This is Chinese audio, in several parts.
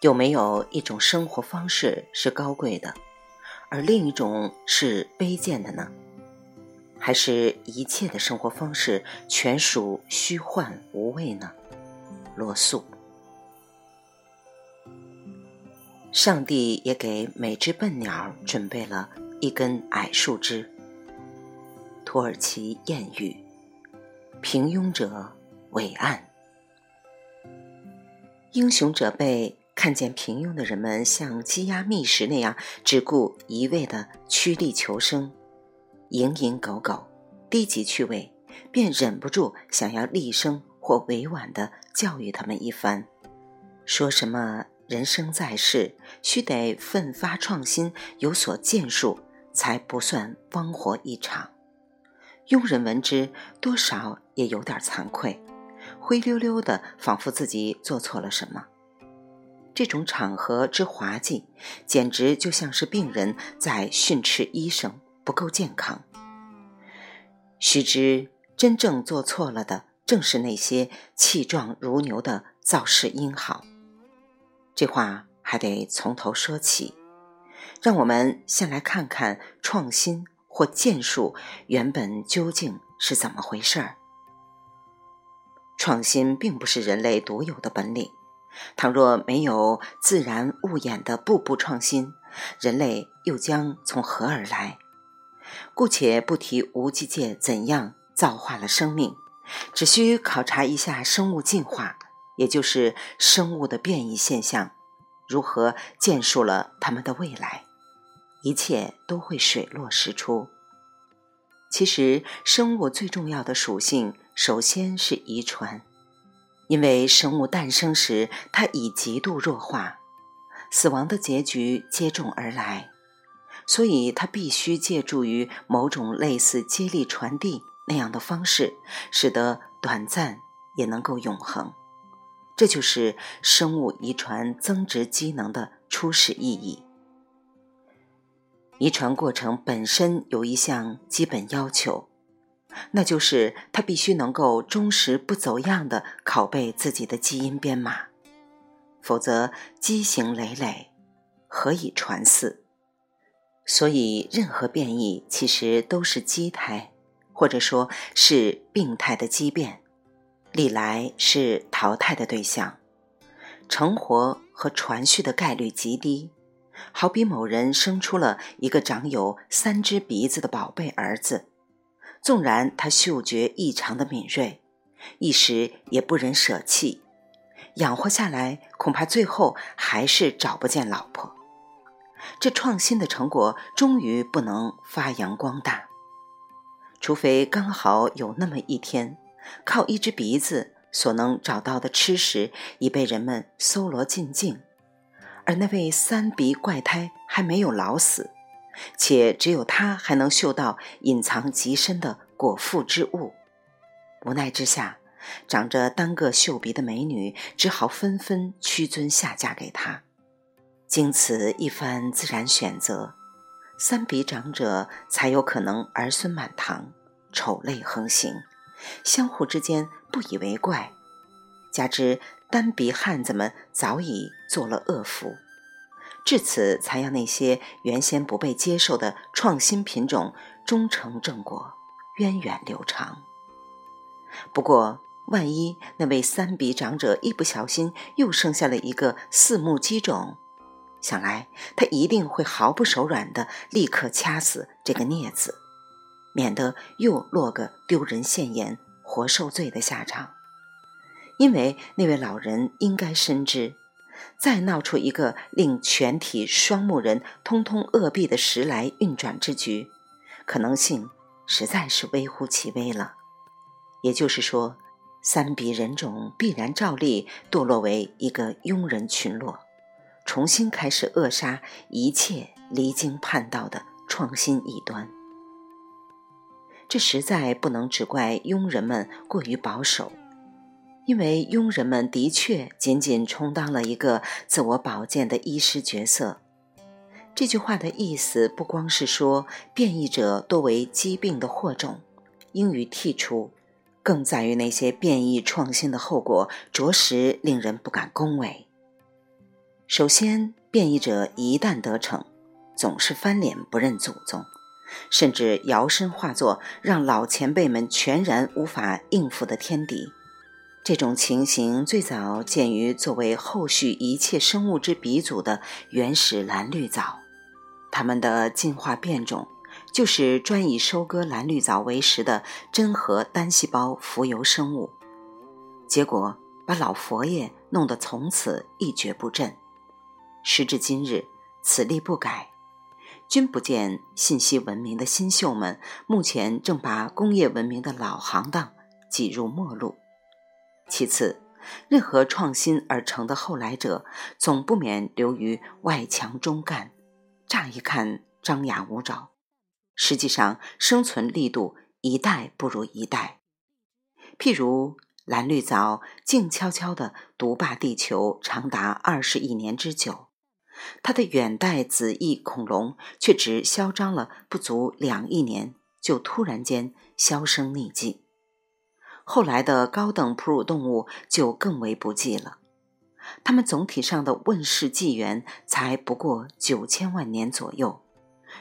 有没有一种生活方式是高贵的，而另一种是卑贱的呢？还是一切的生活方式全属虚幻无味呢？罗素。上帝也给每只笨鸟准备了一根矮树枝。土耳其谚语：“平庸者伟岸，英雄者辈。”看见平庸的人们像鸡鸭觅食那样只顾一味的趋利求生、蝇营狗苟、低级趣味，便忍不住想要厉声或委婉的教育他们一番，说什么人生在世，须得奋发创新，有所建树，才不算枉活一场。庸人闻之，多少也有点惭愧，灰溜溜的，仿佛自己做错了什么。这种场合之滑稽，简直就像是病人在训斥医生不够健康。须知，真正做错了的，正是那些气壮如牛的造势英豪。这话还得从头说起。让我们先来看看创新或建树原本究竟是怎么回事儿。创新并不是人类独有的本领。倘若没有自然物演的步步创新，人类又将从何而来？姑且不提无机界怎样造化了生命，只需考察一下生物进化，也就是生物的变异现象，如何建树了他们的未来，一切都会水落石出。其实，生物最重要的属性，首先是遗传。因为生物诞生时，它已极度弱化，死亡的结局接踵而来，所以它必须借助于某种类似接力传递那样的方式，使得短暂也能够永恒。这就是生物遗传增殖机能的初始意义。遗传过程本身有一项基本要求。那就是他必须能够忠实不走样的拷贝自己的基因编码，否则畸形累累，何以传嗣？所以，任何变异其实都是畸胎，或者说是病态的畸变，历来是淘汰的对象，成活和传续的概率极低。好比某人生出了一个长有三只鼻子的宝贝儿子。纵然他嗅觉异常的敏锐，一时也不忍舍弃，养活下来，恐怕最后还是找不见老婆。这创新的成果终于不能发扬光大，除非刚好有那么一天，靠一只鼻子所能找到的吃食已被人们搜罗尽尽，而那位三鼻怪胎还没有老死。且只有他还能嗅到隐藏极深的果腹之物。无奈之下，长着单个秀鼻的美女只好纷纷屈尊下嫁给他。经此一番自然选择，三鼻长者才有可能儿孙满堂，丑类横行，相互之间不以为怪。加之单鼻汉子们早已做了恶妇。至此，才让那些原先不被接受的创新品种终成正果，源远流长。不过，万一那位三鼻长者一不小心又生下了一个四目鸡种，想来他一定会毫不手软的立刻掐死这个孽子，免得又落个丢人现眼、活受罪的下场。因为那位老人应该深知。再闹出一个令全体双目人通通扼毙的时来运转之局，可能性实在是微乎其微了。也就是说，三鼻人种必然照例堕落为一个庸人群落，重新开始扼杀一切离经叛道的创新异端。这实在不能只怪庸人们过于保守。因为佣人们的确仅仅充当了一个自我保健的医师角色。这句话的意思不光是说变异者多为疾病的祸种，应予剔除，更在于那些变异创新的后果着实令人不敢恭维。首先，变异者一旦得逞，总是翻脸不认祖宗，甚至摇身化作让老前辈们全然无法应付的天敌。这种情形最早见于作为后续一切生物之鼻祖的原始蓝绿藻，它们的进化变种就是专以收割蓝绿藻为食的真核单细胞浮游生物，结果把老佛爷弄得从此一蹶不振。时至今日，此例不改，均不见信息文明的新秀们目前正把工业文明的老行当挤入末路。其次，任何创新而成的后来者，总不免流于外强中干，乍一看张牙舞爪，实际上生存力度一代不如一代。譬如蓝绿藻静悄悄地独霸地球长达二十亿年之久。它的远代子翼恐龙却只嚣张了不足两亿年，就突然间销声匿迹。后来的高等哺乳动物就更为不济了，它们总体上的问世纪元才不过九千万年左右，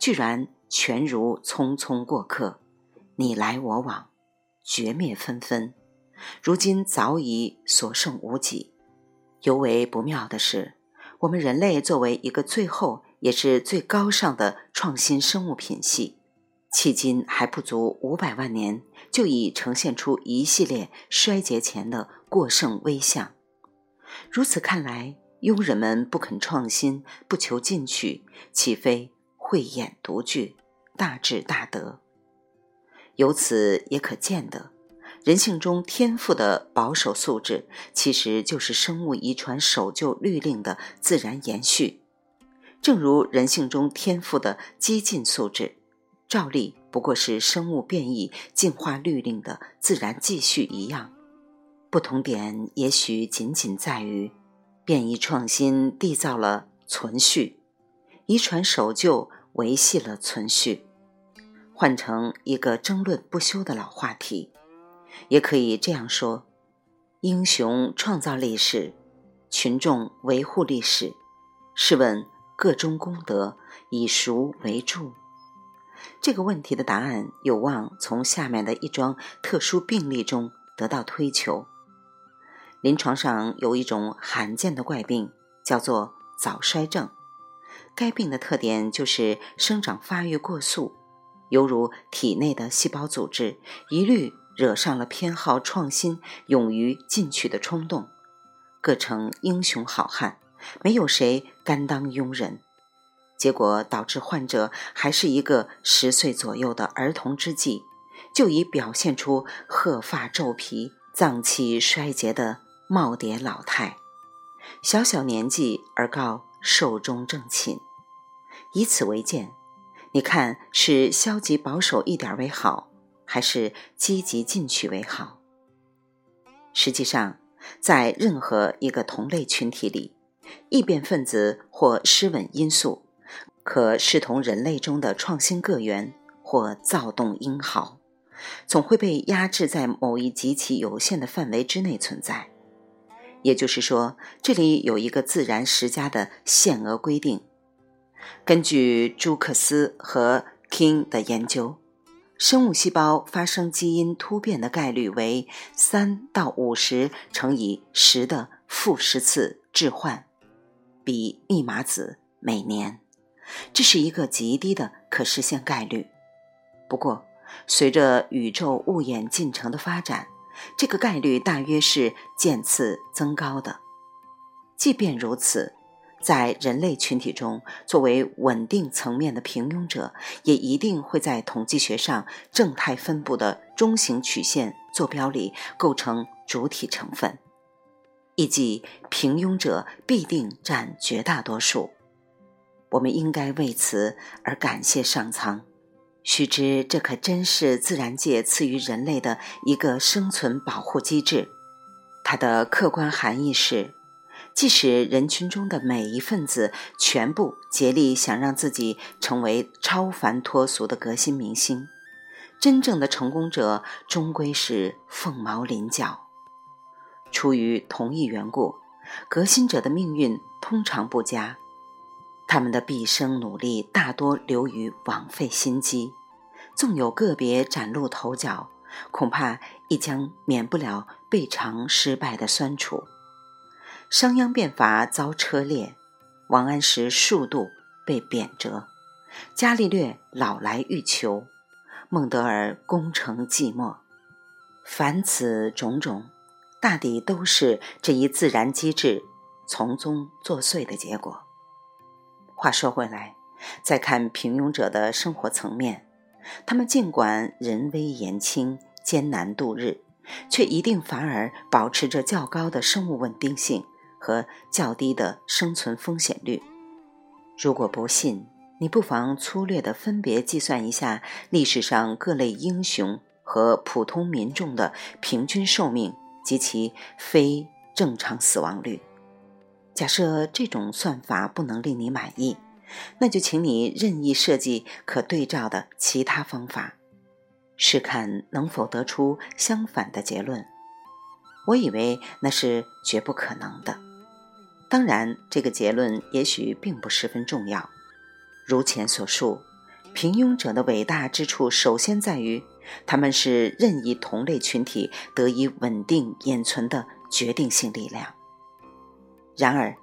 居然全如匆匆过客，你来我往，绝灭纷纷，如今早已所剩无几。尤为不妙的是。我们人类作为一个最后也是最高尚的创新生物品系，迄今还不足五百万年，就已呈现出一系列衰竭前的过剩微象。如此看来，庸人们不肯创新，不求进取，岂非慧眼独具，大智大德？由此也可见得。人性中天赋的保守素质，其实就是生物遗传守旧律令的自然延续。正如人性中天赋的激进素质，照例不过是生物变异进化律令的自然继续一样。不同点也许仅仅在于，变异创新缔造了存续，遗传守旧维系了存续。换成一个争论不休的老话题。也可以这样说：英雄创造历史，群众维护历史。试问个中功德以孰为重？这个问题的答案有望从下面的一桩特殊病例中得到推求。临床上有一种罕见的怪病，叫做早衰症。该病的特点就是生长发育过速，犹如体内的细胞组织一律。惹上了偏好创新、勇于进取的冲动，各成英雄好汉，没有谁甘当庸人。结果导致患者还是一个十岁左右的儿童之际，就已表现出鹤发皱皮、脏器衰竭的耄耋老态。小小年纪而告寿终正寝，以此为鉴，你看是消极保守一点为好。还是积极进取为好。实际上，在任何一个同类群体里，异变分子或失稳因素，可视同人类中的创新个源或躁动英豪，总会被压制在某一极其有限的范围之内存在。也就是说，这里有一个自然十佳的限额规定。根据朱克斯和 King 的研究。生物细胞发生基因突变的概率为三到五十乘以十的负十次置换，比密码子每年，这是一个极低的可实现概率。不过，随着宇宙物演进程的发展，这个概率大约是渐次增高的。即便如此。在人类群体中，作为稳定层面的平庸者，也一定会在统计学上正态分布的中型曲线坐标里构成主体成分，亦即平庸者必定占绝大多数。我们应该为此而感谢上苍。须知，这可真是自然界赐予人类的一个生存保护机制。它的客观含义是。即使人群中的每一份子全部竭力想让自己成为超凡脱俗的革新明星，真正的成功者终归是凤毛麟角。出于同一缘故，革新者的命运通常不佳，他们的毕生努力大多流于枉费心机，纵有个别崭露头角，恐怕亦将免不了被尝失败的酸楚。商鞅变法遭车裂，王安石数度被贬谪，伽利略老来欲求，孟德尔功成寂寞。凡此种种，大抵都是这一自然机制从中作祟的结果。话说回来，再看平庸者的生活层面，他们尽管人微言轻、艰难度日，却一定反而保持着较高的生物稳定性和较低的生存风险率。如果不信，你不妨粗略地分别计算一下历史上各类英雄。和普通民众的平均寿命及其非正常死亡率。假设这种算法不能令你满意，那就请你任意设计可对照的其他方法，试看能否得出相反的结论。我以为那是绝不可能的。当然，这个结论也许并不十分重要。如前所述，平庸者的伟大之处，首先在于。他们是任意同类群体得以稳定延存的决定性力量。然而，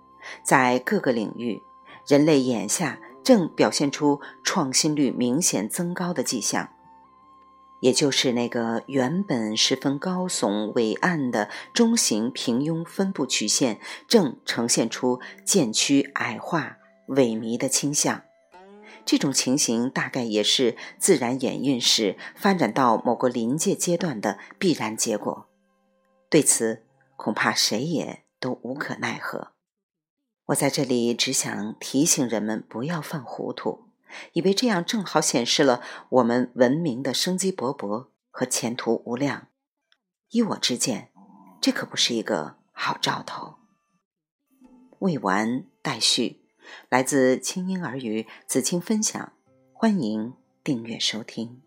在各个领域，人类眼下正表现出创新率明显增高的迹象，也就是那个原本十分高耸伟岸的中型平庸分布曲线，正呈现出渐趋矮化、萎靡的倾向。这种情形大概也是自然演运史发展到某个临界阶段的必然结果，对此恐怕谁也都无可奈何。我在这里只想提醒人们不要犯糊涂，以为这样正好显示了我们文明的生机勃勃和前途无量。依我之见，这可不是一个好兆头。未完待续。来自清音儿语子青分享，欢迎订阅收听。